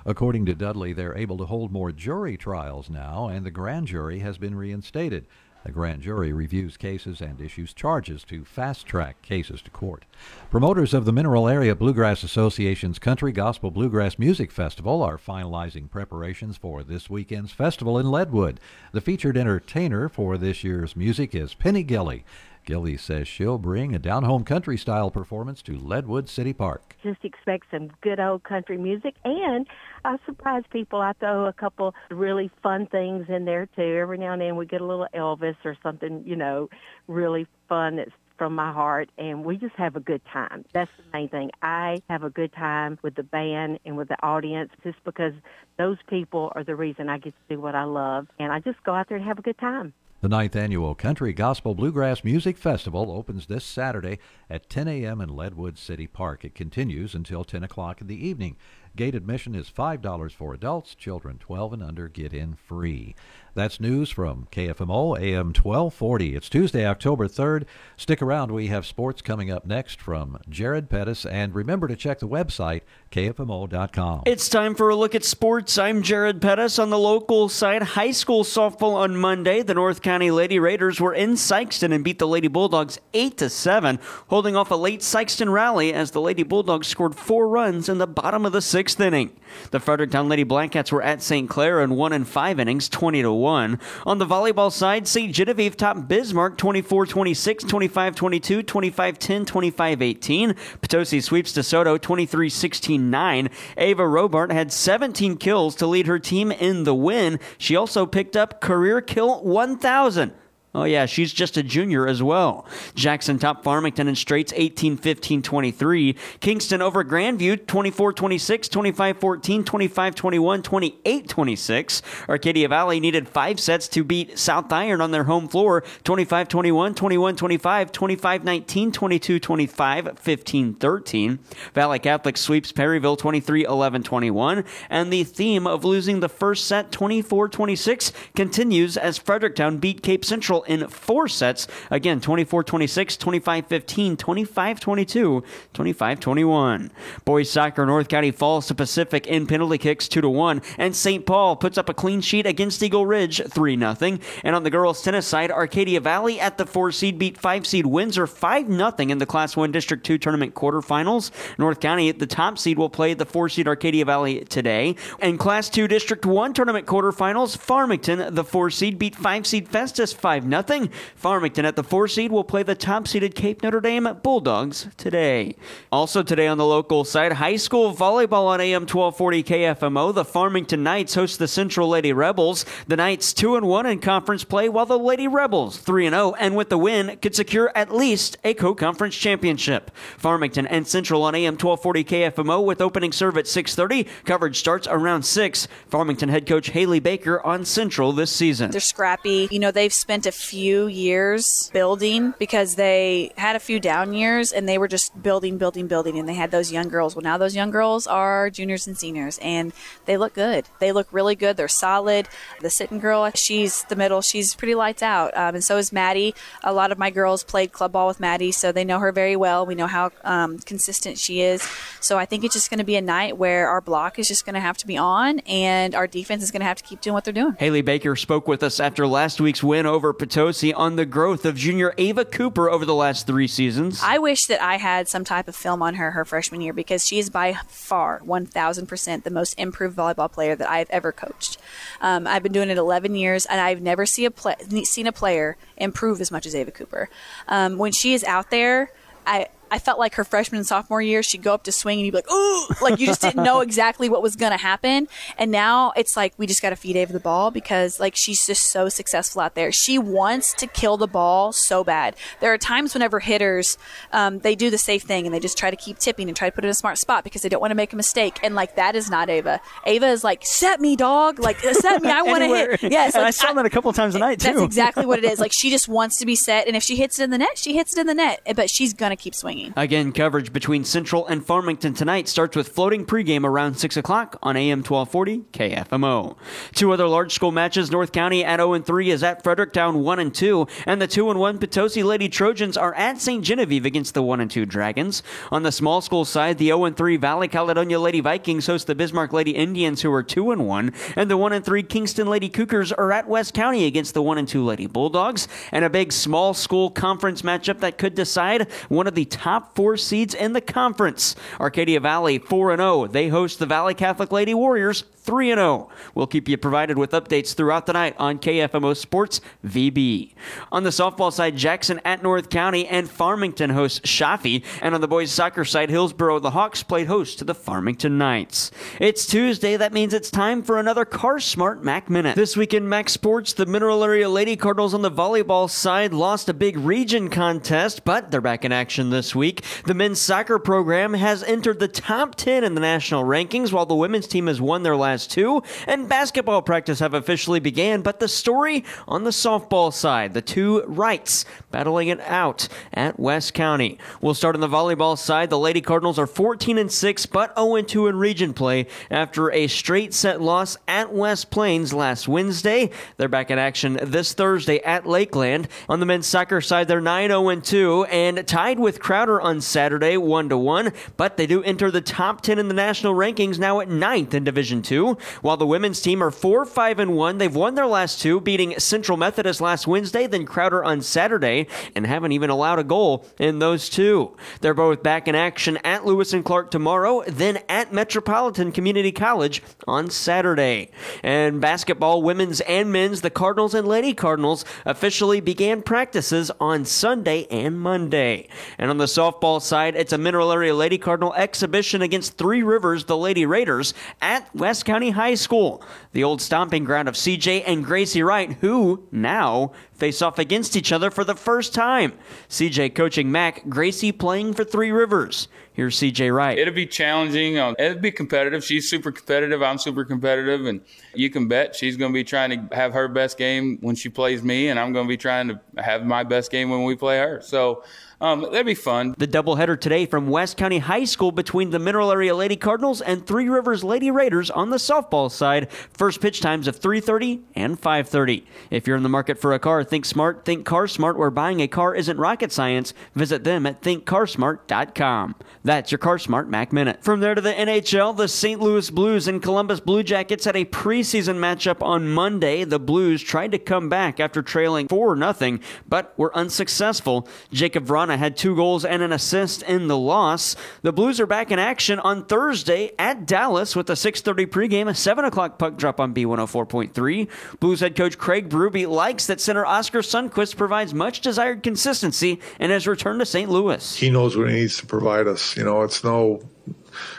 According to Dudley, they're able to hold more jury trials now, and the grand jury has been reinstated. The grand jury reviews cases and issues charges to fast track cases to court. Promoters of the Mineral Area Bluegrass Association's Country Gospel Bluegrass Music Festival are finalizing preparations for this weekend's festival in Leadwood. The featured entertainer for this year's music is Penny Gilley. Gilley says she'll bring a down home country style performance to Leadwood City Park. Just expect some good old country music, and I surprise people. I throw a couple really fun things in there too. Every now and then we get a little Elvis or something, you know, really fun that's from my heart and we just have a good time. That's the main thing. I have a good time with the band and with the audience just because those people are the reason I get to do what I love and I just go out there and have a good time. The ninth annual Country Gospel Bluegrass Music Festival opens this Saturday at 10 a.m. in Leadwood City Park. It continues until 10 o'clock in the evening. Gate admission is $5 for adults. Children 12 and under get in free. That's news from KFMO AM 1240. It's Tuesday, October 3rd. Stick around. We have sports coming up next from Jared Pettis. And remember to check the website, kfmo.com. It's time for a look at sports. I'm Jared Pettis on the local side. High school softball on Monday. The North County Lady Raiders were in Sikeston and beat the Lady Bulldogs 8 to 7, holding off a late Sikeston rally as the Lady Bulldogs scored four runs in the bottom of the sixth inning. The Fredericktown Lady Blackcats were at St. Clair and won in five innings, 20 to 1. On the volleyball side, St. Genevieve topped Bismarck 24 26, 25 22, 25 10, 25 18. Potosi sweeps DeSoto 23 16 9. Ava Robart had 17 kills to lead her team in the win. She also picked up career kill 1000. Oh, yeah, she's just a junior as well. Jackson top Farmington in straights 18 15 23. Kingston over Grandview 24 26, 25 14, 25 21, 28 26. Arcadia Valley needed five sets to beat South Iron on their home floor 25 21, 21 25, 25 19, 22 25, 15 13. Valley Catholic sweeps Perryville 23 11 21. And the theme of losing the first set 24 26 continues as Fredericktown beat Cape Central in four sets. Again, 24 26, 25 15, 25 22, 25 21. Boys soccer, North County falls to Pacific in penalty kicks 2 to 1. And St. Paul puts up a clean sheet against Eagle Ridge 3 0. And on the girls' tennis side, Arcadia Valley at the 4 seed beat 5 seed Windsor 5 0 in the Class 1 District 2 tournament quarterfinals. North County the top seed will play the 4 seed Arcadia Valley today. And Class 2 District 1 tournament quarterfinals, Farmington, the 4 seed, beat 5 seed Festus 5 0 nothing. Farmington at the four seed will play the top seeded Cape Notre Dame Bulldogs today. Also today on the local side, high school volleyball on AM 1240 KFMO. The Farmington Knights host the Central Lady Rebels. The Knights 2 and 1 in conference play, while the Lady Rebels 3 and 0 and with the win could secure at least a co-conference championship. Farmington and Central on AM 1240 KFMO with opening serve at 6:30. Coverage starts around 6. Farmington head coach Haley Baker on Central this season. They're scrappy. You know, they've spent a few years building because they had a few down years and they were just building, building, building. And they had those young girls. Well, now those young girls are juniors and seniors and they look good. They look really good. They're solid. The sitting girl, she's the middle. She's pretty lights out. Um, and so is Maddie. A lot of my girls played club ball with Maddie, so they know her very well. We know how um, consistent she is. So I think it's just going to be a night where our block is just going to have to be on and our defense is going to have to keep doing what they're doing. Haley Baker spoke with us after last week's win over Potosi on the growth of junior Ava Cooper over the last three seasons. I wish that I had some type of film on her her freshman year because she is by far 1000% the most improved volleyball player that I've ever coached. Um, I've been doing it 11 years and I've never see a seen a player improve as much as Ava Cooper. Um, when she is out there, I, I felt like her freshman and sophomore year, she'd go up to swing and you'd be like, ooh, like you just didn't know exactly what was going to happen. And now it's like, we just got to feed Ava the ball because like she's just so successful out there. She wants to kill the ball so bad. There are times whenever hitters, um, they do the safe thing and they just try to keep tipping and try to put it in a smart spot because they don't want to make a mistake. And like, that is not Ava. Ava is like, set me, dog. Like, set me. I want to hit. Yes. and like, I saw that a couple times a night too. That's exactly what it is. Like, she just wants to be set. And if she hits it in the net, she hits it in the net. But she's going to keep swinging. Again, coverage between Central and Farmington tonight starts with floating pregame around 6 o'clock on AM 1240 KFMO. Two other large school matches North County at 0 3 is at Fredericktown 1 and 2, and the 2 and 1 Potosi Lady Trojans are at St. Genevieve against the 1 and 2 Dragons. On the small school side, the 0 3 Valley Caledonia Lady Vikings host the Bismarck Lady Indians, who are 2 and 1, and the 1 and 3 Kingston Lady Cougars are at West County against the 1 and 2 Lady Bulldogs, and a big small school conference matchup that could decide one of the top four seeds in the conference. Arcadia Valley 4 0. They host the Valley Catholic Lady Warriors 3 0. We'll keep you provided with updates throughout the night on KFMO Sports VB. On the softball side, Jackson at North County and Farmington hosts Chaffee. And on the boys soccer side, Hillsboro, the Hawks played host to the Farmington Knights. It's Tuesday. That means it's time for another Car Smart Mac Minute. This week in Mac Sports, the Mineral Area Lady Cardinals on the volleyball side lost a big region contest, but they're back in action this week. The men's soccer program has entered the top 10 in the national rankings, while the women's team has won their last two, and basketball practice have officially began. But the story on the softball side, the two Wrights battling it out at West County. We'll start on the volleyball side. The Lady Cardinals are 14 and 6, but 0 and 2 in region play after a straight set loss at West Plains last Wednesday. They're back in action this Thursday at Lakeland. On the men's soccer side, they're 9 0 2 and tied with Crowder on Saturday, 1 1, but they do enter the top 10 in the national rankings now at 9th in Division 2, while the women's team are 4 5 and 1. They've won their last two, beating Central Methodist last Wednesday, then Crowder on Saturday, and haven't even allowed a goal in those two. They're both back in action at Lewis and Clark tomorrow, then at Metropolitan Community College on Saturday. And basketball, women's and men's, the Cardinals and Lady Cardinals officially began practices on Sunday and Monday. And on the softball side, it's a Mineral Area Lady Cardinal exhibition against Three Rivers, the Lady Raiders, at West High School, the old stomping ground of CJ and Gracie Wright, who now face off against each other for the first time. CJ coaching Mac, Gracie playing for Three Rivers. Here's CJ Wright. It'll be challenging. Um, it'll be competitive. She's super competitive. I'm super competitive. And you can bet she's going to be trying to have her best game when she plays me, and I'm going to be trying to have my best game when we play her. So um, that'd be fun. The doubleheader today from West County High School between the Mineral Area Lady Cardinals and Three Rivers Lady Raiders on the softball side. First pitch times of 3:30 and 5:30. If you're in the market for a car, think smart, think Car Smart. Where buying a car isn't rocket science. Visit them at thinkcarsmart.com. That's your Car Smart Mac Minute. From there to the NHL, the St. Louis Blues and Columbus Blue Jackets had a preseason matchup on Monday. The Blues tried to come back after trailing 4 0, but were unsuccessful. Jacob Had two goals and an assist in the loss. The Blues are back in action on Thursday at Dallas with a 6:30 pregame, a 7 o'clock puck drop on B104.3. Blues head coach Craig Berube likes that center Oskar Sundqvist provides much desired consistency and has returned to St. Louis. He knows what he needs to provide us. You know, it's no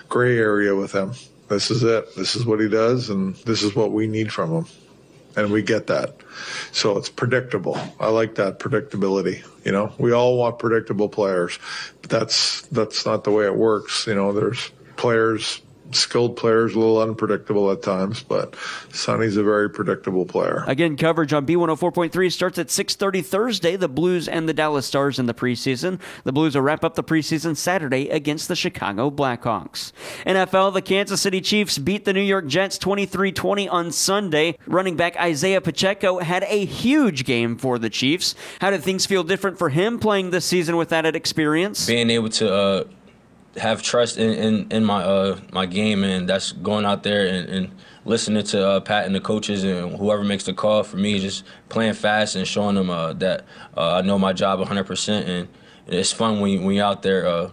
gray area with him. This is it. This is what he does, and this is what we need from him. And we get that. So it's predictable. I like that predictability. You know, we all want predictable players, but that's that's not the way it works. You know, there's players skilled players, a little unpredictable at times, but Sonny's a very predictable player. Again, coverage on B104.3 starts at 6:30 Thursday. The Blues and the Dallas Stars in the preseason. The Blues will wrap up the preseason Saturday against the Chicago Blackhawks. NFL, the Kansas City Chiefs beat the New York Jets 23-20 on Sunday. Running back Isaiah Pacheco had a huge game for the Chiefs. How did things feel different for him playing this season with that experience? Being able to uh have trust in, in, in my uh my game and that's going out there and, and listening to uh, Pat and the coaches and whoever makes the call for me just playing fast and showing them uh, that uh, I know my job 100% and it's fun when, when you're out there uh,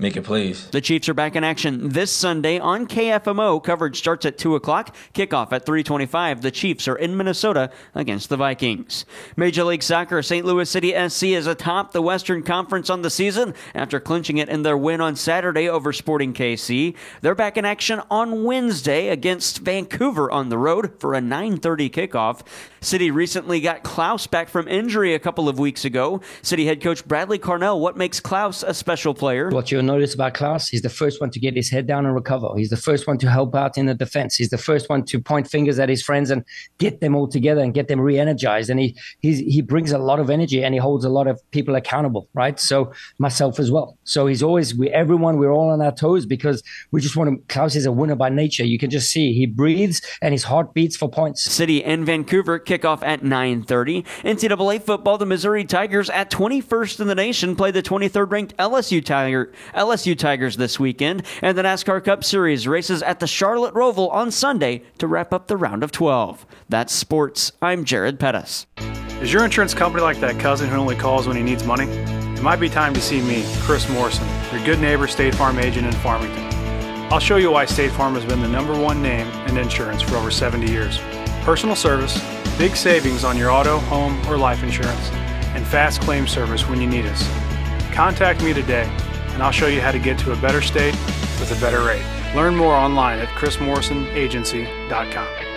making plays. The Chiefs are back in action this Sunday on KFMO. Coverage starts at 2 o'clock. Kickoff at 325. The Chiefs are in Minnesota against the Vikings. Major League Soccer, St. Louis City SC is atop the Western Conference on the season after clinching it in their win on Saturday over Sporting KC. They're back in action on Wednesday against Vancouver on the road for a 9.30 kickoff. City recently got Klauss back from injury a couple of weeks ago. City head coach Bradley Carnell, what makes Klauss a special player? What you'll notice about Klauss, he's the first one to get his head down and recover. He's the first one to help out in the defense. He's the first one to point fingers at his friends and get them all together and get them re-energized. And he he brings a lot of energy and he holds a lot of people accountable, right? So myself as well. So he's always we everyone we're all on our toes because we just want to. Klauss is a winner by nature. You can just see he breathes and his heart beats for points. City and Vancouver kickoff at 9:30. NCAA football, the Missouri Tigers at 21st in the nation play the 23rd ranked LSU Tiger LSU Tigers this weekend, and the NASCAR Cup Series races at the Charlotte Roval on Sunday to wrap up the round of 12. That's sports. I'm Jared Pettis. Is your insurance company like that cousin who only calls when he needs money? It might be time to see me, Chris Morrison, your good neighbor State Farm agent in Farmington. I'll show you why State Farm has been the number one name in insurance for over 70 years. Personal service, big savings on your auto, home, or life insurance, and fast claim service when you need us. Contact me today, and I'll show you how to get to a better state with a better rate. Learn more online at chrismorrisonagency.com.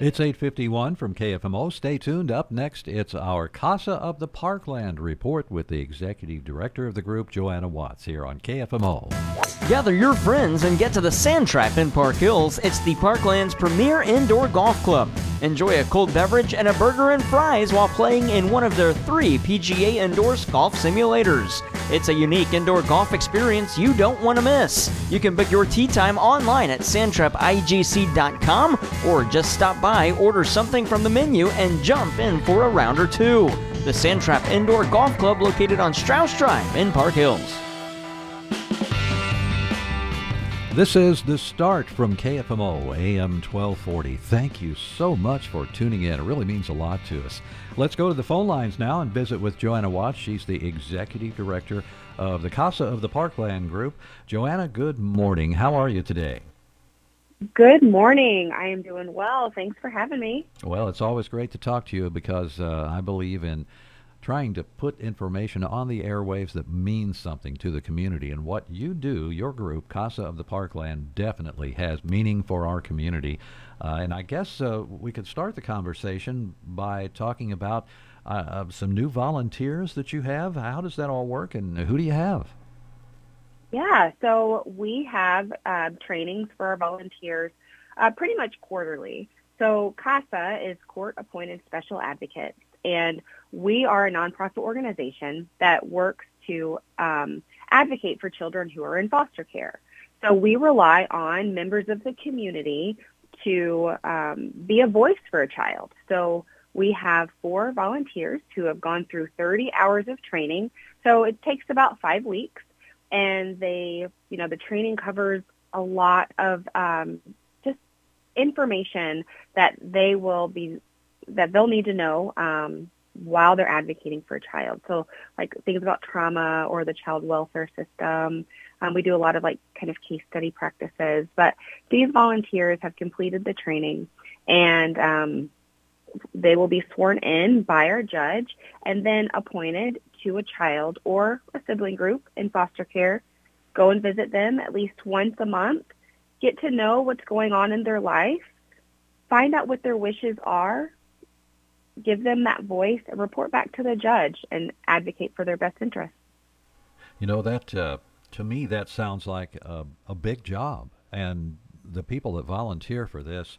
It's 851 from KFMO. Stay tuned. Up next, it's our Casa of the Parkland report with the executive director of the group, Joanna Watts, here on KFMO. Gather your friends and get to the Sand Trap in Park Hills. It's the Parkland's premier indoor golf club. Enjoy a cold beverage and a burger and fries while playing in one of their three PGA Indoors golf simulators. It's a unique indoor golf experience you don't want to miss. You can book your tee time online at sandtrapigc.com or just stop by, order something from the menu, and jump in for a round or two. The Sandtrap Indoor Golf Club located on Strauss Drive in Park Hills. This is the start from KFMO AM 1240. Thank you so much for tuning in. It really means a lot to us. Let's go to the phone lines now and visit with Joanna Watts. She's the executive director of the Casa of the Parkland Group. Joanna, good morning. How are you today? Good morning. I am doing well. Thanks for having me. Well, it's always great to talk to you because uh, I believe in trying to put information on the airwaves that means something to the community. And what you do, your group, Casa of the Parkland, definitely has meaning for our community. Uh, and I guess uh, we could start the conversation by talking about uh, some new volunteers that you have. How does that all work, and who do you have? Yeah, so we have uh, trainings for our volunteers uh, pretty much quarterly. So CASA is Court Appointed Special Advocates, and we are a nonprofit organization that works to um, advocate for children who are in foster care. So we rely on members of the community to um, be a voice for a child. So we have four volunteers who have gone through 30 hours of training. So it takes about five weeks, and they, you know, the training covers a lot of um, just information that they will be that they'll need to know um, while they're advocating for a child. So like things about trauma or the child welfare system. Um, we do a lot of like kind of case study practices, but these volunteers have completed the training and um, they will be sworn in by our judge and then appointed to a child or a sibling group in foster care. Go and visit them at least once a month. Get to know what's going on in their life. Find out what their wishes are give them that voice and report back to the judge and advocate for their best interests. You know that uh, to me that sounds like a, a, big job, and the people that volunteer for this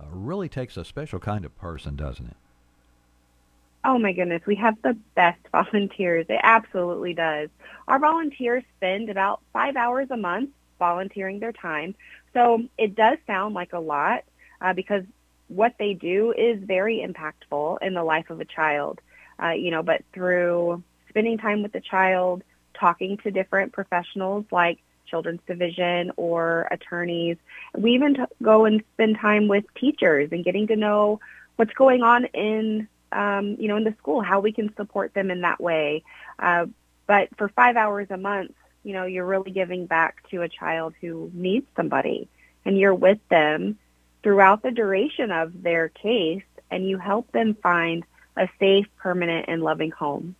uh, really takes a special kind of person, doesn't it? Oh my goodness, we have the best volunteers. It absolutely does. Our volunteers spend about five hours a month volunteering their time, so it does sound like a lot uh, because what they do is very impactful in the life of a child. Uh, you know, but through spending time with the child, talking to different professionals like children's division or attorneys, we even t- go and spend time with teachers and getting to know what's going on in um, you know in the school, how we can support them in that way. Uh, but for five hours a month, you know, you're really giving back to a child who needs somebody, and you're with them throughout the duration of their case and you help them find a safe, permanent, and loving home.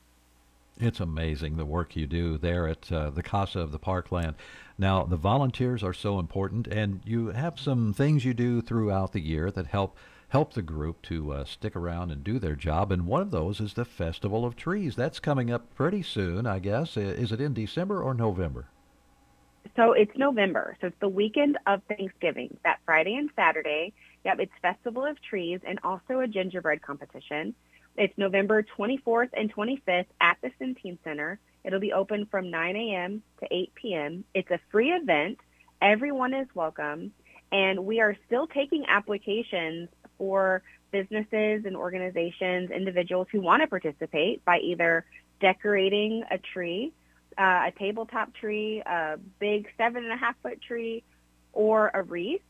It's amazing the work you do there at uh, the Casa of the Parkland. Now, the volunteers are so important, and you have some things you do throughout the year that help help the group to uh, stick around and do their job. And one of those is the Festival of Trees. That's coming up pretty soon, I guess. Is it in December or November? So it's November. So it's the weekend of Thanksgiving, that Friday and Saturday. Yep, it's Festival of Trees and also a gingerbread competition. It's November 24th and 25th at the Centene Center. It'll be open from 9 a.m. to 8 p.m. It's a free event. Everyone is welcome. And we are still taking applications for businesses and organizations, individuals who want to participate by either decorating a tree uh, a tabletop tree, a big seven and a half foot tree, or a wreath.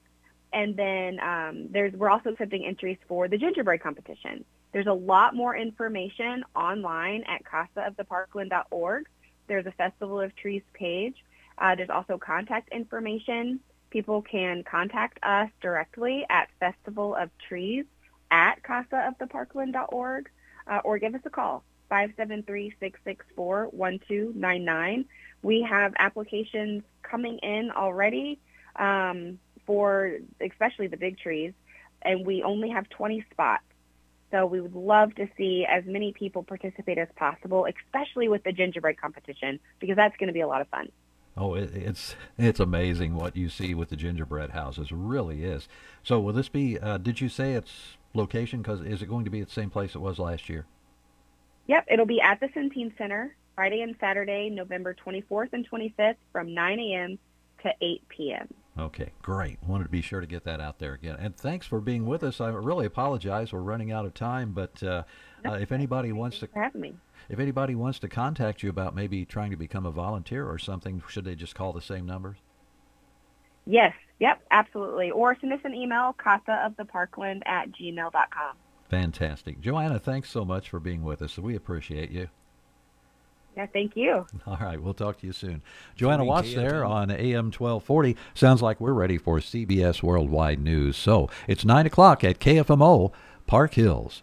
And then um, there's we're also accepting entries for the gingerbread competition. There's a lot more information online at casaoftheparkland.org. There's a Festival of Trees page. Uh, there's also contact information. People can contact us directly at Festival of Trees at casaoftheparkland.org uh, or give us a call, 573-664-1299. We have applications coming in already um, for especially the big trees, and we only have 20 spots. So we would love to see as many people participate as possible, especially with the gingerbread competition, because that's going to be a lot of fun. Oh, it's it's amazing what you see with the gingerbread houses. It really is. So, will this be? Uh, did you say its location? Because is it going to be at the same place it was last year? Yep, it'll be at the Centene Center Friday and Saturday, November 24th and 25th, from 9 a.m. to 8 p.m. Okay, great. Wanted to be sure to get that out there again. And thanks for being with us. I really apologize. We're running out of time, but uh, uh, if anybody wants to, if anybody wants to contact you about maybe trying to become a volunteer or something, should they just call the same numbers? Yes, yep, absolutely. Or send us an email, casaoftheparkland at gmail.com. Fantastic. Joanna, thanks so much for being with us. We appreciate you. Yeah, thank you. All right, we'll talk to you soon. Joanna Watts there on AM 1240. Sounds like we're ready for CBS Worldwide News. So it's 9 o'clock at KFMO, Park Hills.